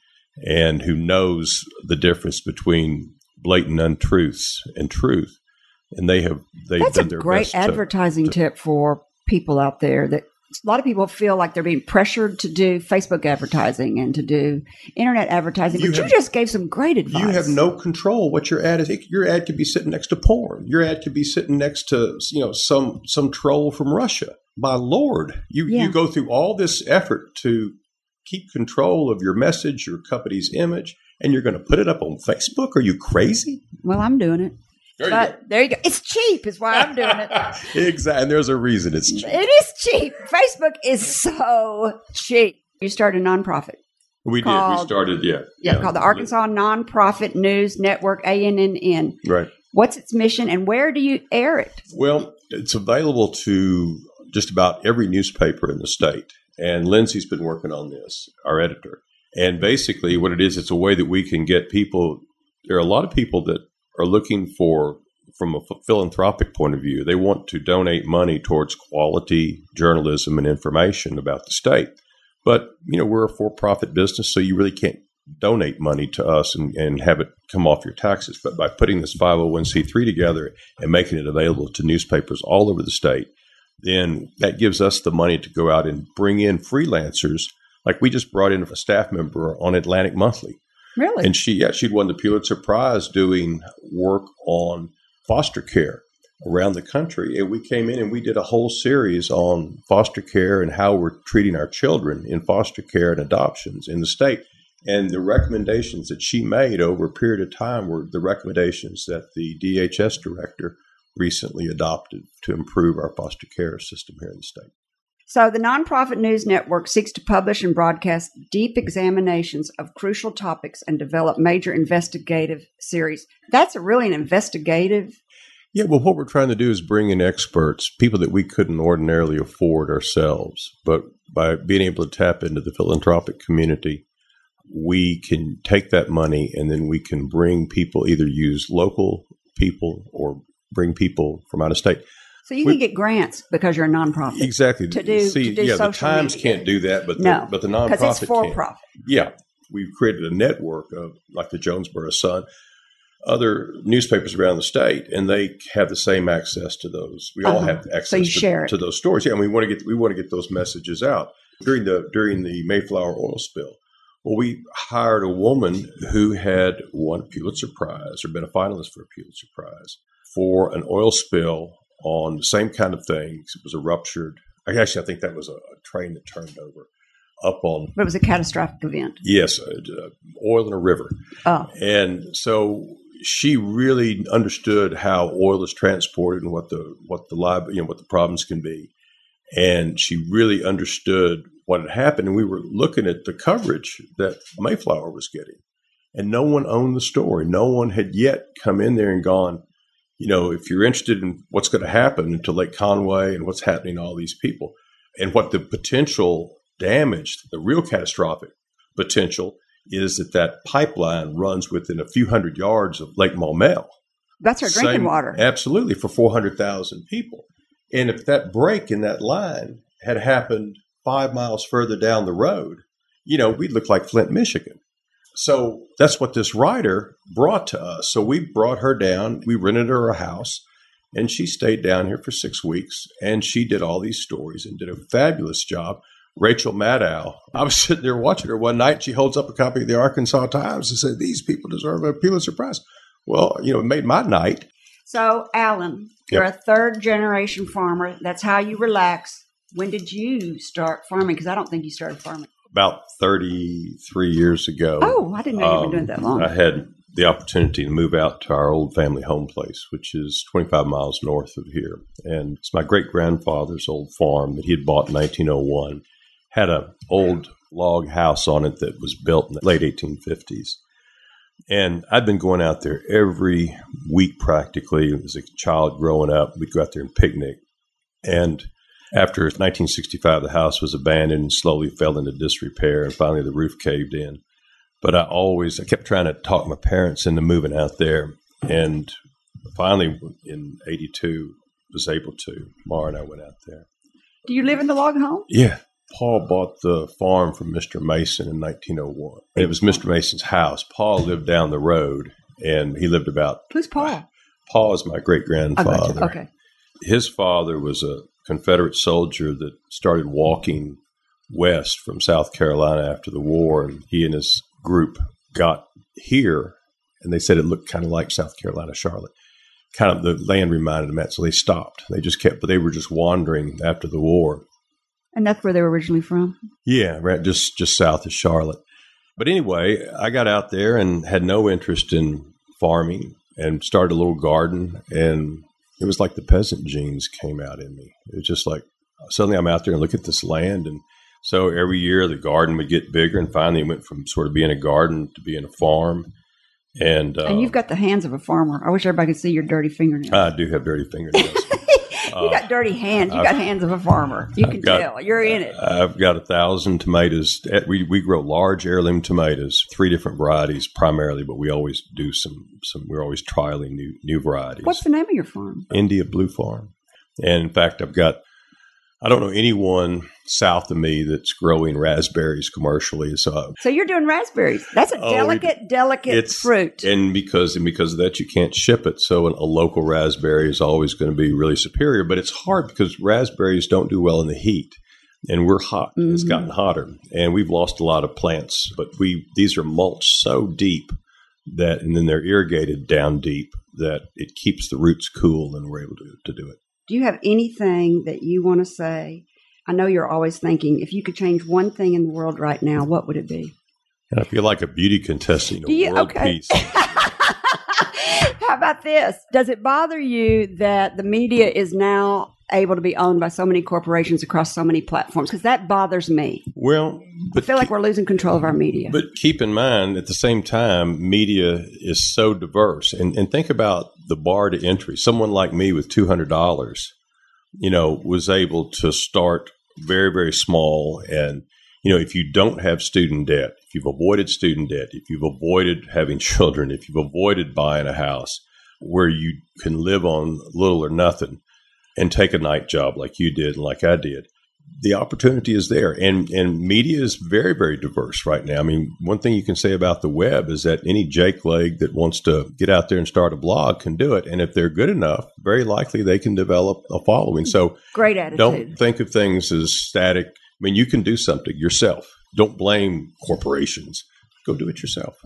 and who knows the difference between blatant untruths and truth. And they have they've That's a done their great best to- advertising tip for people out there that a lot of people feel like they're being pressured to do Facebook advertising and to do internet advertising. You but have- you just gave some great advice. You have no control what your ad is. Your ad could be sitting next to porn. Your ad could be sitting next to you know some some troll from Russia. My lord, you Yeah. you go through all this effort to keep control of your message, your company's image, and you're going to put it up on Facebook? Are you crazy? Well, I'm doing it. There but there you go. It's cheap, is why I'm doing it. (laughs) exactly. And there's a reason it's cheap. It is cheap. Facebook is so cheap. You start a nonprofit. We did. We called- started. Yeah. Yeah, called the Arkansas Nonprofit News Network, ANNN. Right. What's its mission and where do you air it? Well, it's available to just about every newspaper in the state. And Lindsay's been working on this, our editor. And basically, what it is, it's a way that we can get people. There are a lot of people that are looking for, from a philanthropic point of view, they want to donate money towards quality journalism and information about the state. But, you know, we're a for profit business, so you really can't donate money to us and, and have it come off your taxes. But by putting this 501c3 together and making it available to newspapers all over the state, then that gives us the money to go out and bring in freelancers. Like we just brought in a staff member on Atlantic Monthly. Really? And she, yeah, she'd won the Pulitzer Prize doing work on foster care around the country. And we came in and we did a whole series on foster care and how we're treating our children in foster care and adoptions in the state. And the recommendations that she made over a period of time were the recommendations that the DHS director recently adopted to improve our foster care system here in the state. So, the nonprofit news network seeks to publish and broadcast deep examinations of crucial topics and develop major investigative series. That's really an investigative. Yeah, well, what we're trying to do is bring in experts, people that we couldn't ordinarily afford ourselves. But by being able to tap into the philanthropic community, we can take that money and then we can bring people, either use local people or bring people from out of state. So, you We- can get grants because you're a nonprofit. Exactly. To do- See, to do yeah, the Times media. can't do that, but No, the, but the Because nonprofit it's for can. profit. Yeah, we've created a network of like the Jonesboro Sun, other newspapers around the state, and they have the same access to those. We all Uh-huh. have access So you to, share it. to those stories. Yeah, and we want to get we want to get those messages out during the during the Mayflower oil spill. Well, we hired a woman who had won a Pulitzer Prize or been a finalist for a Pulitzer Prize for an oil spill on the same kind of things. It was a ruptured. Actually, I think that was a, a train that turned over up on But it was a catastrophic event. yes, uh, uh, oil in a river. Oh, And so she really understood how oil is transported and what the what the lib- you know what the problems can be. And she really understood what had happened. And we were looking at the coverage that Mayflower was getting. And no one owned the story. No one had yet come in there and gone, you know, if you're interested in what's going to happen to Lake Conway and what's happening to all these people and what the potential damage, the real catastrophic potential is that that pipeline runs within a few hundred yards of Lake Maumelle. that's our drinking Same- water. Absolutely, for 400,000 people. And if that break in that line had happened five miles further down the road, you know, we'd look like Flint, Michigan. So that's what this writer brought to us. So we brought her down, we rented her a house, and she stayed down here for six weeks. And she did all these stories and did a fabulous job. Rachel Maddow, (laughs) I was sitting there watching her one night. She holds up a copy of the Arkansas Times and said, These people deserve a Pulitzer Prize. Well, you know, it made my night. So, Alan, you're a third generation farmer. That's how you relax. When did you start farming? Because I don't think you started farming. About 33 years ago. Oh, I didn't know you've been um, doing that long. I had the opportunity to move out to our old family home place, which is 25 miles north of here. And it's my great grandfather's old farm that he had bought in 1901. Had a old log house on it that was built in the late 1850s. And I'd been going out there every week practically as a child growing up. We'd go out there and picnic. And after 1965, the house was abandoned and slowly fell into disrepair, and finally the roof caved in. But I always, I kept trying to talk my parents into moving out there, and finally in '82 was able to. Mara and I went out there. Do you live in the log home? Yeah, Paul bought the farm from Mr. Mason in 1901. It was Mr. Mason's house. Paul lived down the road, and he lived about. Who's Paul? Paul is my great grandfather. Okay. his father was a Confederate soldier that started walking west from South Carolina after the war, and he and his group got here, and they said it looked kind of like South Carolina, Charlotte. Kind of the land reminded them that, so they stopped. They just kept, but they were just wandering after the war. And that's where they were originally from. Yeah, right, just just south of Charlotte. But anyway, I got out there and had no interest in farming, and started a little garden, and it was like the peasant genes came out in me. It was just like suddenly I'm out there and look at this land, and so every year the garden would get bigger, and finally it went from sort of being a garden to being a farm. And, uh, and you've got the hands of a farmer. I wish everybody could see your dirty fingernails. I do have dirty fingernails. You got dirty hands. You got hands of a farmer. You can I've got- tell. You're in it. I've got a thousand tomatoes. Eh, We we grow large heirloom tomatoes, three different varieties primarily, but we always do some some. We're always trialing new new varieties. What's the name of your farm? India Blue Farm, and in fact, I've got. I don't know anyone south of me that's growing raspberries commercially. So, So you're doing raspberries. That's a Oh, delicate, delicate it's fruit. and because and because of that, you can't ship it. So, a local raspberry is always going to be really superior. But it's hard because raspberries don't do well in the heat, and we're hot. It's Mhm. gotten hotter, and we've lost a lot of plants. But we these are mulched so deep that, and then they're irrigated down deep that it keeps the roots cool, and we're able to, to do it. Do you have anything that you want to say? I know you're always thinking if you could change one thing in the world right now, what would it be? And I feel like a beauty contestant, a you? world Okay. peace. How (laughs) How about this? Does it bother you that the media is now able to be owned by so many corporations across so many platforms? Because that bothers me. Well, I feel like we're losing control of our media. But keep in mind, at the same time, media is so diverse. And, and think about the bar to entry. Someone like me with $200, you know, was able to start very, very small. And, you know, if you don't have student debt, if you've avoided student debt, if you've avoided having (laughs) children, if you've avoided buying a house where you can live on little or nothing and take a night job like you did and like I did, the opportunity is there. And and media is very very diverse right now. I mean one thing you can say about the web is that any jake leg that wants to get out there and start a blog can do it. And if they're good enough very likely they can develop a following. So Great attitude. don't think of things as static. I mean you can do something yourself. Don't blame corporations. Go do it yourself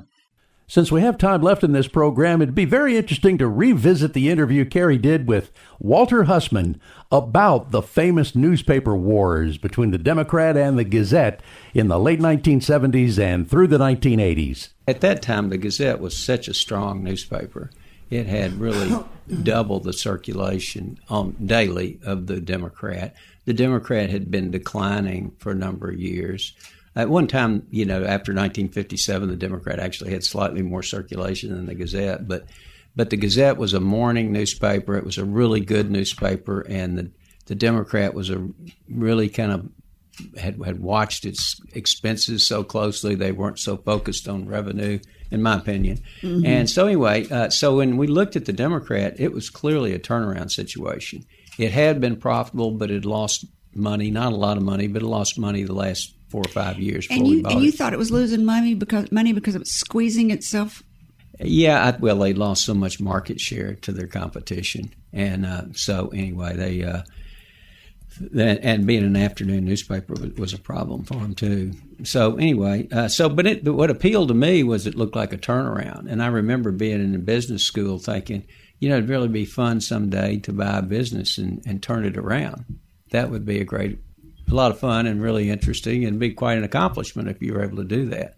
Since we have time left in this program, it'd be very interesting to revisit the interview Kerry did with Walter Hussman about the famous newspaper wars between the Democrat and the Gazette in the late 1970s and through the 1980s. At that time, the Gazette was such a strong newspaper. It had really (coughs) double the circulation on daily of the Democrat. The Democrat had been declining for a number of years. At one time, you know, after 1957, the Democrat actually had slightly more circulation than the Gazette, but but the Gazette was a morning newspaper. It was a really good newspaper, and the the Democrat was a really kind of had had watched its expenses so closely they weren't so focused on revenue in my opinion. And so anyway uh, so when we looked at the democrat it was clearly a turnaround situation. It had been profitable but it lost money not a lot of money but it lost money the last four or five years And you and you thought it was losing money because money because it was squeezing itself. Yeah, I, well, they lost so much market share to their competition, and uh, so anyway, they uh, that, and being an afternoon newspaper was, was a problem for them too. So anyway, uh, so but it but what appealed to me was it looked like a turnaround, and I remember being in a business school thinking, you know, it'd really be fun someday to buy a business and, and turn it around. That would be a great, a lot of fun and really interesting, and be quite an accomplishment if you were able to do that.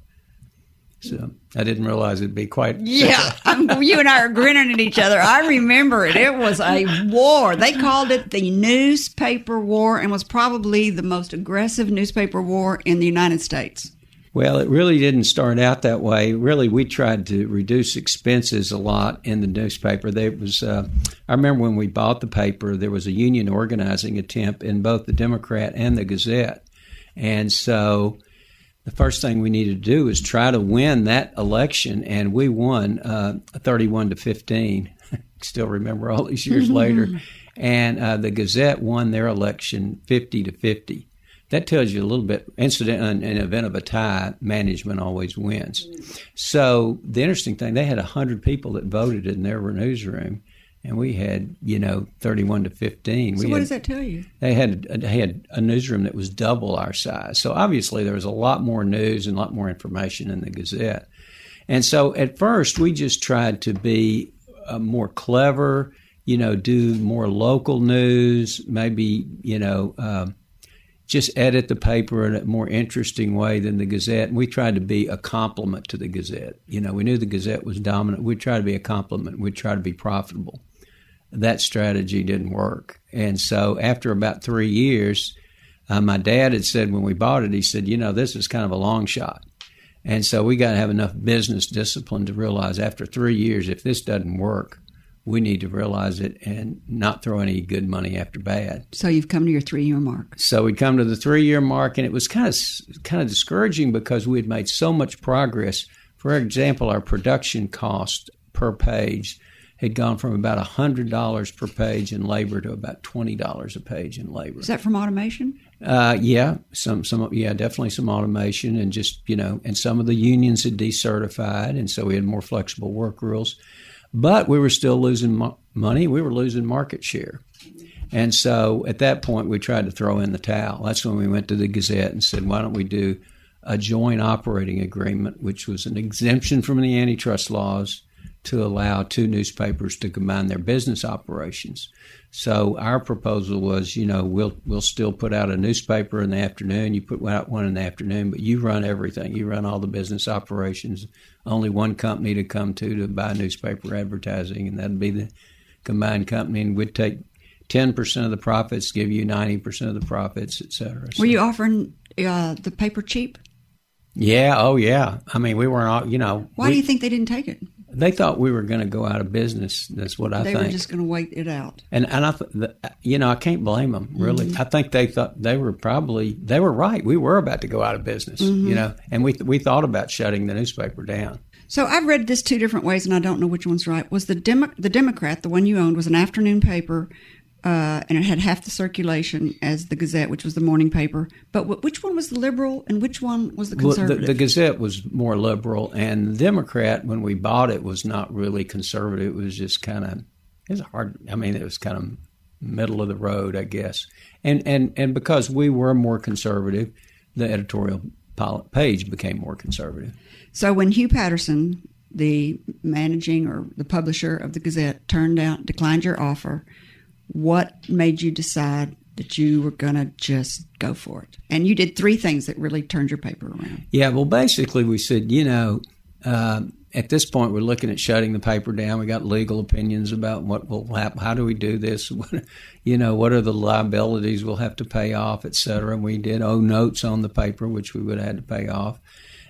So I didn't realize it'd be quite Yeah, (laughs) you and I are grinning at each other. I remember it. It was a war. They called it the newspaper war, and was probably the most aggressive newspaper war in the United States. Well, it really didn't start out that way. Really, we tried to reduce expenses a lot in the newspaper. There was, uh, I remember when we bought the paper, there was a union organizing attempt in both the Democrat and the Gazette, and so the first thing we needed to do was try to win that election, and we won uh, 31 to 15. (laughs) Still remember all these years later, (laughs) and uh, the Gazette won their election 50 to 50 that tells you a little bit. Incident in an event of a tie, management always wins. So the interesting thing, they had hundred people that voted in their newsroom, and we had you know thirty-one to fifteen. So we what had, does that tell you? They had they had a newsroom that was double our size. So obviously there was a lot more news and a lot more information in the Gazette. And so at first we just tried to be uh, more clever, you know, do more local news, maybe you know. Um, just edit the paper in a more interesting way than the Gazette. And we tried to be a complement to the Gazette. You know, we knew the Gazette was dominant. We'd try to be a complement. We'd try to be profitable. That strategy didn't work. And so after about three years, uh, my dad had said when we bought it, he said, you know, this is kind of a long shot. And so we got to have enough business discipline to realize after three years, if this doesn't work, we need to realize it and not throw any good money after bad. So you've come to your three-year mark. So we'd come to the three year mark, and it was kind of kind of discouraging because we had made so much progress. For example, our production cost per page had gone from about hundred dollars per page in labor to about twenty dollars a page in labor. Is that from automation? Uh, yeah, some some yeah, definitely some automation, and just you know, and some of the unions had decertified, and so we had more flexible work rules. But we were still losing mo- money. We were losing market share. And so at that point, we tried to throw in the towel. That's when we went to the Gazette and said, why don't we do a joint operating agreement, which was an exemption from the antitrust laws to allow two newspapers to combine their business operations. So our proposal was, you know, we'll we'll still put out a newspaper in the afternoon. You put out one in the afternoon, but you run everything. You run all the business operations. Only one company to come to to buy newspaper advertising, and that'd be the combined company. And we'd take ten percent of the profits, give you ninety percent of the profits, et cetera. Were you offering uh, the paper cheap? Yeah. Oh, yeah. I mean, we weren't. all You know. Why we, do you think they didn't take it? They thought we were going to go out of business. That's what I they think. They were just going to wait it out. And and I, th- you know, I can't blame them really. Mm-hmm. I think they thought they were probably they were right. We were about to go out of business, Mm-hmm. you know, and we we thought about shutting the newspaper down. So I've read this two different ways, and I don't know which one's right. Was the Demo- the Democrat the one you owned was an afternoon paper, uh, and it had half the circulation as the Gazette, which was the morning paper. But w- which one was the liberal, and which one was the Well, the, conservative? the Gazette was more liberal, and the Democrat, when we bought it, was not really conservative. It was just kind of it was hard. I mean, it was kind of middle of the road, I guess. And and and because we were more conservative, the editorial page became more conservative. so when Hugh Patterson, the managing or the publisher of the Gazette, turned out declined your offer, what made you decide? That you were going to just go for it. And you did three things that really turned your paper around. Yeah, well, basically, we said, you know, uh, at this point, we're looking at shutting the paper down. We got legal opinions about what will happen. How do we do this? (laughs) What, you know, what are the liabilities we'll have to pay off, et cetera. And we did owe notes on the paper, which we would have had to pay off.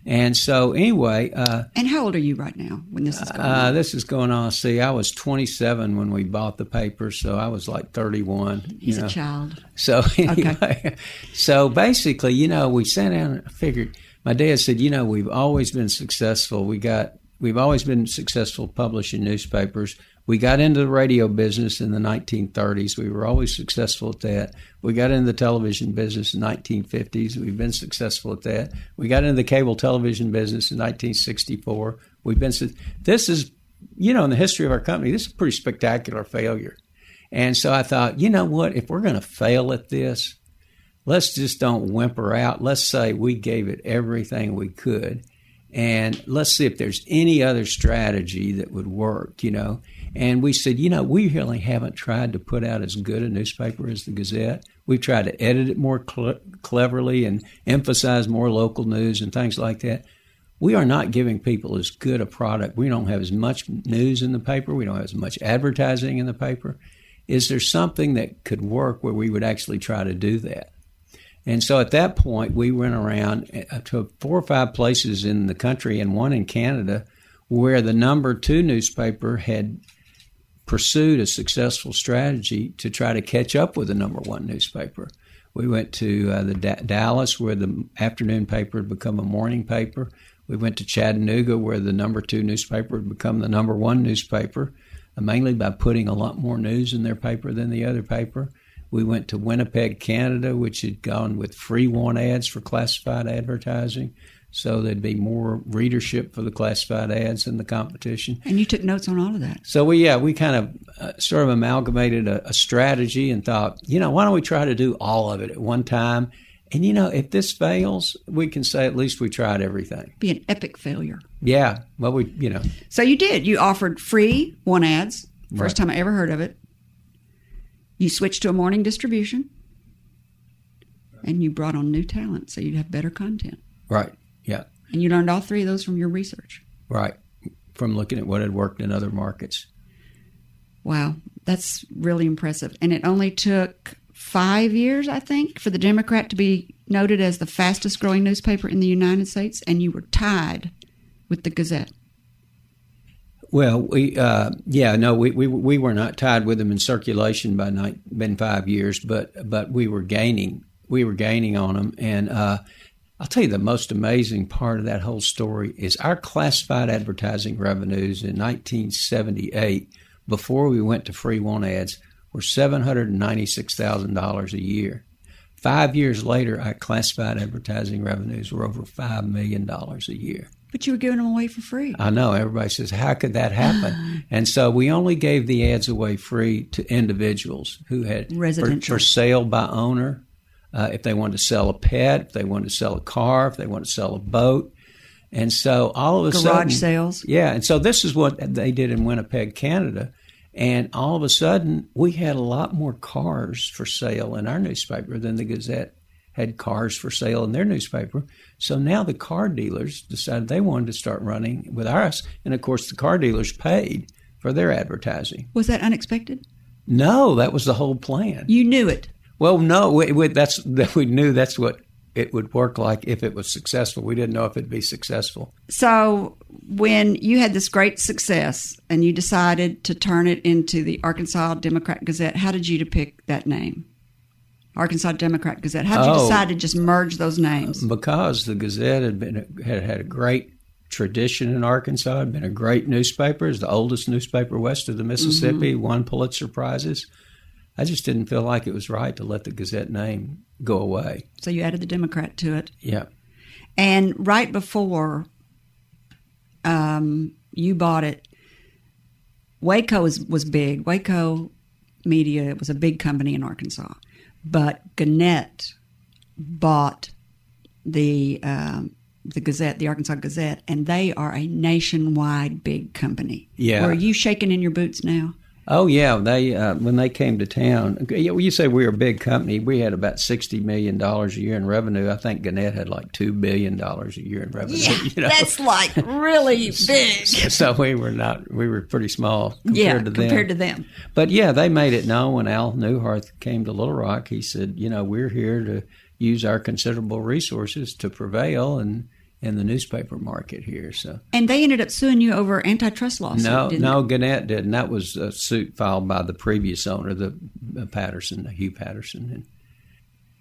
And so, anyway, uh, And how old are you right now when this is going uh, on? this is going on. See, I was 27 when we bought the paper, so I was like 31. He's know. a child. So (laughs) anyway, so basically, you know, we sat down and figured. My dad said, you know, we've always been successful. We got, we've always been successful publishing newspapers. We got into the radio business in the 1930s. We were always successful at that. We got into the television business in the 1950s. We've been successful at that. We got into the cable television business in 1964. We've been. This is, you know, in the history of our company, this is a pretty spectacular failure. And so I thought, you know what? If we're going to fail at this, let's just don't whimper out. Let's say we gave it everything we could. And let's see if there's any other strategy that would work, you know. And we said, you know, we really haven't tried to put out as good a newspaper as the Gazette. We've tried to edit it more cle cleverly and emphasize more local news and things like that. We are not giving people as good a product. We don't have as much news in the paper. We don't have as much advertising in the paper. Is there something that could work where we would actually try to do that? And so at that point, we went around uh, to four or five places in the country and one in Canada where the number two newspaper had pursued a successful strategy to try to catch up with the number one newspaper. We went to uh, the da- Dallas where the afternoon paper had become a morning paper. We went to Chattanooga where the number two newspaper had become the number one newspaper, uh, mainly by putting a lot more news in their paper than the other paper. We went to Winnipeg, Canada, which had gone with free want ads for classified advertising. So there'd be more readership for the classified ads in the competition. And you took notes on all of that. So we, yeah, we kind of uh, sort of amalgamated a, a strategy and thought, you know, why don't we try to do all of it at one time? And you know, if this fails, we can say at least we tried everything. Be an epic failure. Yeah, well, we, you know, So you did. You offered free want ads. First Right. time I ever heard of it. You switched to a morning distribution. And you brought on new talent so you'd have better content. right, yeah, And you learned all three of those from your research. right, from looking at what had worked in other markets. Wow, that's really impressive. And it only took five years, I think, for the Democrat to be noted as the fastest growing newspaper in the United States, and you were tied with the Gazette. Well, we uh, yeah no we, we we were not tied with them in circulation by night been five years, but but we were gaining we were gaining on them, and uh, I'll tell you the most amazing part of that whole story is our classified advertising revenues in 1978 before we went to free want ads were seven hundred and ninety six thousand dollars a year. Five years later, our classified advertising revenues were over five million dollars a year. But you were giving them away for free. I know everybody says, "How could that happen?" (sighs) and so we only gave the ads away free to individuals who had for, Residential. for sale by owner. Uh, if they wanted to sell a pet, if they wanted to sell a car, if they wanted to sell a boat, And so all of a Garage sudden, garage sales. yeah. And so this is what they did in Winnipeg, Canada. And all of a sudden, we had a lot more cars for sale in our newspaper than the Gazette had cars for sale in their newspaper. So now the car dealers decided they wanted to start running with us. And of course, the car dealers paid for their advertising. Was that unexpected? No, that was the whole plan. You knew it. Well, no, we, we, that's that (laughs) we knew that's what it would work like if it was successful. We didn't know if it'd be successful. So when you had this great success and you decided to turn it into the Arkansas Democrat Gazette, how did you pick that name? Arkansas Democrat Gazette. How did you Oh. decide to just merge those names? because the Gazette had been had had a great tradition in Arkansas. Had been a great newspaper. It's the oldest newspaper west of the Mississippi. Won Pulitzer prizes. I just didn't feel like it was right to let the Gazette name go away. So you added the Democrat to it. Yeah. And right before um, you bought it, WEHCO was, was big. WEHCO Media was a big company in Arkansas. But Gannett bought the um, the Gazette, the Arkansas Gazette, and they are a nationwide big company. Yeah. Are you shaking in your boots now? Oh yeah, they uh, when they came to town. You say we were a big company. We had about sixty million dollars a year in revenue. I think Gannett had like two billion dollars a year in revenue. (laughs) you know? That's like really (laughs) big. (laughs) so we were not. We were pretty small compared yeah, to them. compared to them. But yeah, they made it known when Al Neuharth came to Little Rock. He said, you know, we're here to use our considerable resources to prevail in in the newspaper market here. So And they ended up suing you over antitrust lawsuit. no, no, they? Gannett didn't. That was a suit filed by the previous owner, the uh, Patterson, Hugh Patterson. And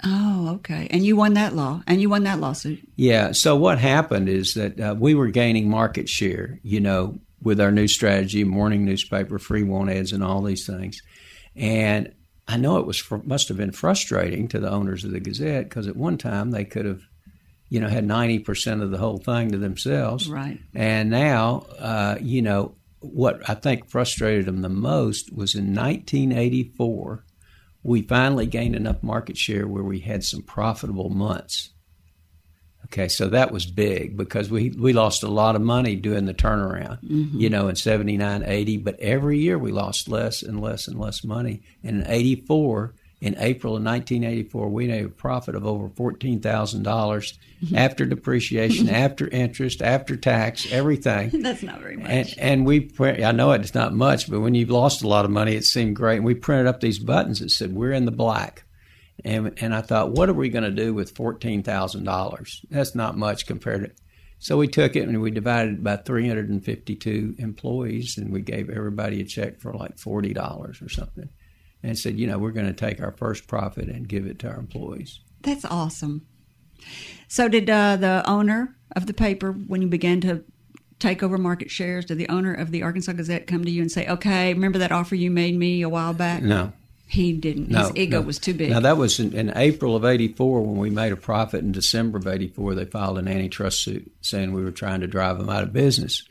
Oh, okay. And you won that law, and you won that lawsuit. Yeah. So what happened is that uh, we were gaining market share, you know, with our new strategy, morning newspaper, free want ads, and all these things. And I know it was fr- must have been frustrating to the owners of the Gazette because at one time they could have, you know, had ninety percent of the whole thing to themselves. Right. And now, uh, you know, what I think frustrated them the most was in 1984, we finally gained enough market share where we had some profitable months. Okay, so that was big because we, we lost a lot of money doing the turnaround, you know, in 79, 80, but every year we lost less and less and less money. And in 84, in April of 1984, we made a profit of over $14,000 mm-hmm. after depreciation, (laughs) after interest, after tax, everything. (laughs) That's not very much. And, and we, print, I know it's not much, but when you've lost a lot of money, it seemed great. And we printed up these buttons that said, We're in the black. And, and I thought, what are we going to do with $14,000? That's not much compared to. So we took it and we divided it by 352 employees and we gave everybody a check for like $40 or something. And said, you know, we're going to take our first profit and give it to our employees. That's awesome. So, did uh, the owner of the paper, when you began to take over market shares, did the owner of the Arkansas Gazette come to you and say, "Okay, remember that offer you made me a while back"? No, He didn't. No, His ego no. was too big. Now that was in, in April of '84 when we made a profit. In December of '84, they filed an antitrust suit saying we were trying to drive them out of business.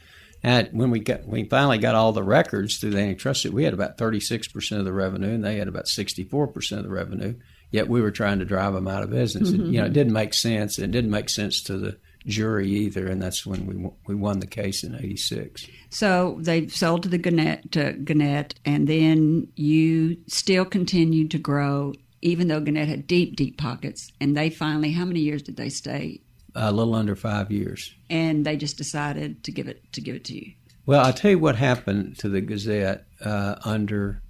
And when we got, we finally got all the records through the antitrust we had about 36 percent of the revenue, and they had about 64 percent of the revenue. Yet we were trying to drive them out of business. And, you know, it didn't make sense. It didn't make sense to the jury either, and that's when we we won the case in '86. So they sold to the Gannett to Gannett, and then you still continued to grow, even though Gannett had deep, deep pockets. And they finally, how many years did they stay? A little under five years. And they just decided to give it to give it to you. Well, I'll tell you what happened to the Gazette uh, under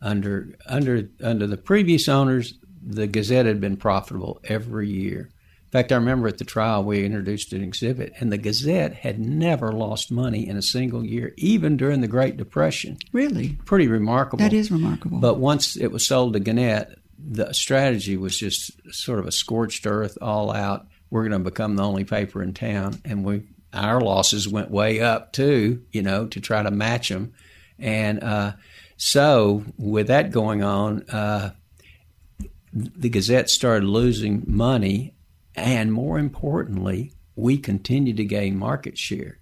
under under under the previous owners. The Gazette had been profitable every year. In fact, I remember at the trial we introduced an exhibit, and the Gazette had never lost money in a single year, even during the Great Depression. Really, Pretty remarkable. that is remarkable. But once it was sold to Gannett, the strategy was just sort of a scorched earth, all out. We're going to become the only paper in town, and we our losses went way up too. You know, to try to match them, and uh, so with that going on, uh, the Gazette started losing money, and more importantly, we continued to gain market share,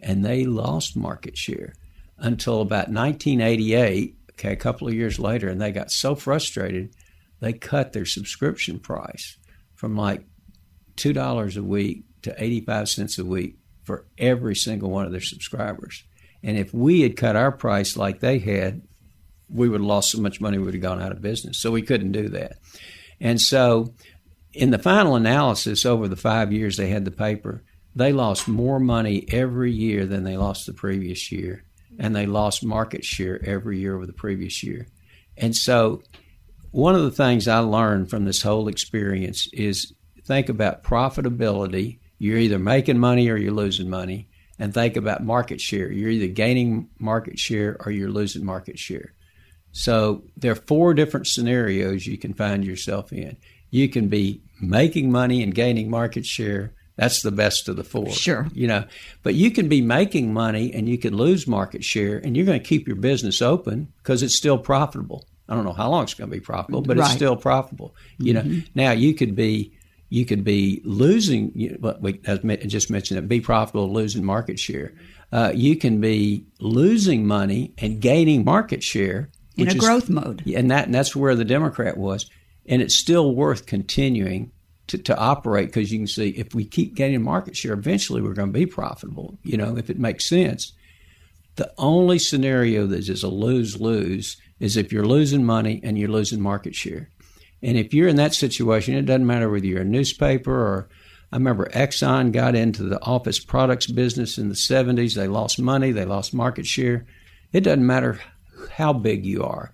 and they lost market share until about 1988. Okay, a couple of years later, and they got so frustrated, they cut their subscription price from like two dollars a week to 85 cents a week for every single one of their subscribers. And if we had cut our price like they had, we would have lost so much money we would have gone out of business. So we couldn't do that. And so in the final analysis over the five years they had the paper, they lost more money every year than they lost the previous year. And they lost market share every year over the previous year. And so one of the things I learned from this whole experience is think about profitability. You're either making money or you're losing money. And think about market share. You're either gaining market share or you're losing market share. So there are four different scenarios you can find yourself in. You can be making money and gaining market share. That's the best of the four. Sure. You know, but you can be making money and you can lose market share and you're going to keep your business open because it's still profitable. I don't know how long it's going to be profitable, but Right. it's still profitable. You know, mm-hmm. now you could be you could be losing. You know, we as just mentioned be profitable, losing market share. Uh, you can be losing money and gaining market share In a is- growth mode. and that and that's where the Democrat was, and it's still worth continuing to, to operate because you can see if we keep gaining market share, eventually we're going to be profitable. You know, if it makes sense. The only scenario that is a lose lose is if you're losing money and you're losing market share. And if you're in that situation, it doesn't matter whether you're a newspaper or I remember Exxon got into the office products business in the 70s. They lost money, they lost market share. It doesn't matter how big you are.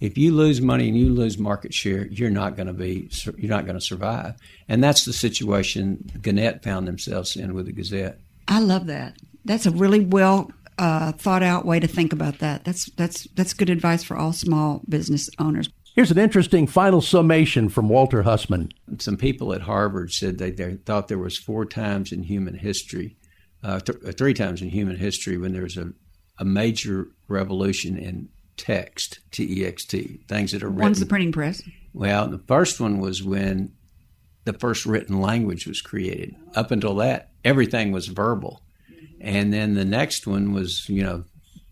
If you lose money and you lose market share, you're not going to be you're not going to survive. And that's the situation Gannett found themselves in with the Gazette. I love that. That's a really well uh, thought out way to think about that. That's that's that's good advice for all small business owners. Here's an interesting final summation from Walter Hussman. some people at Harvard said they, they thought there was four times in human history, uh, th- uh, three times in human history when there was a, a major revolution in text, T E X T, things that are written. One's the printing press. Well, the first one was when the first written language was created. Up until that, everything was verbal. And then the next one was, you know,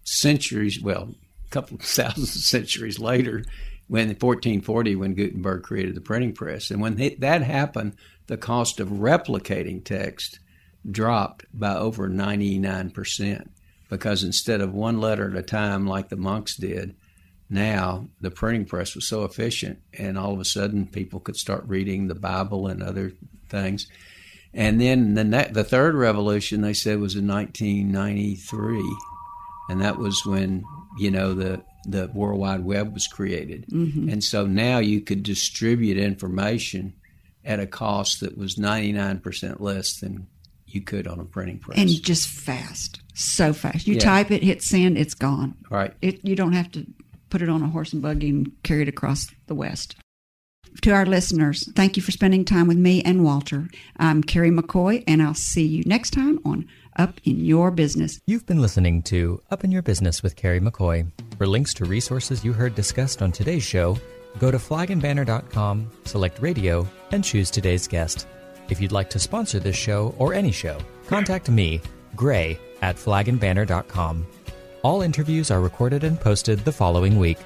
centuries, well, a couple of (laughs) thousand centuries later, when 1440, when Gutenberg created the printing press. And when th- that happened, the cost of replicating text dropped by over 99% because instead of one letter at a time like the monks did, now the printing press was so efficient and all of a sudden people could start reading the bible and other things. And then the ne- the third revolution they said was in 1993 and that was when you know the the world wide web was created mm-hmm. and so now you could distribute information at a cost that was 99% less than you could on a printing press and just fast, so fast. You Yeah. type it, hit send, it's gone. right It you don't have to put it on a horse and buggy and carry it across the west. To our listeners, thank you for spending time with me and Walter. I'm Kerry McCoy, and I'll see you next time on Up in Your Business. You've been listening to Up in Your Business with Kerry McCoy. For links to resources you heard discussed on today's show, go to flagandbanner.com, select radio, and choose today's guest. If you'd like to sponsor this show or any show, contact me, Gray, at flagandbanner.com. All interviews are recorded and posted the following week.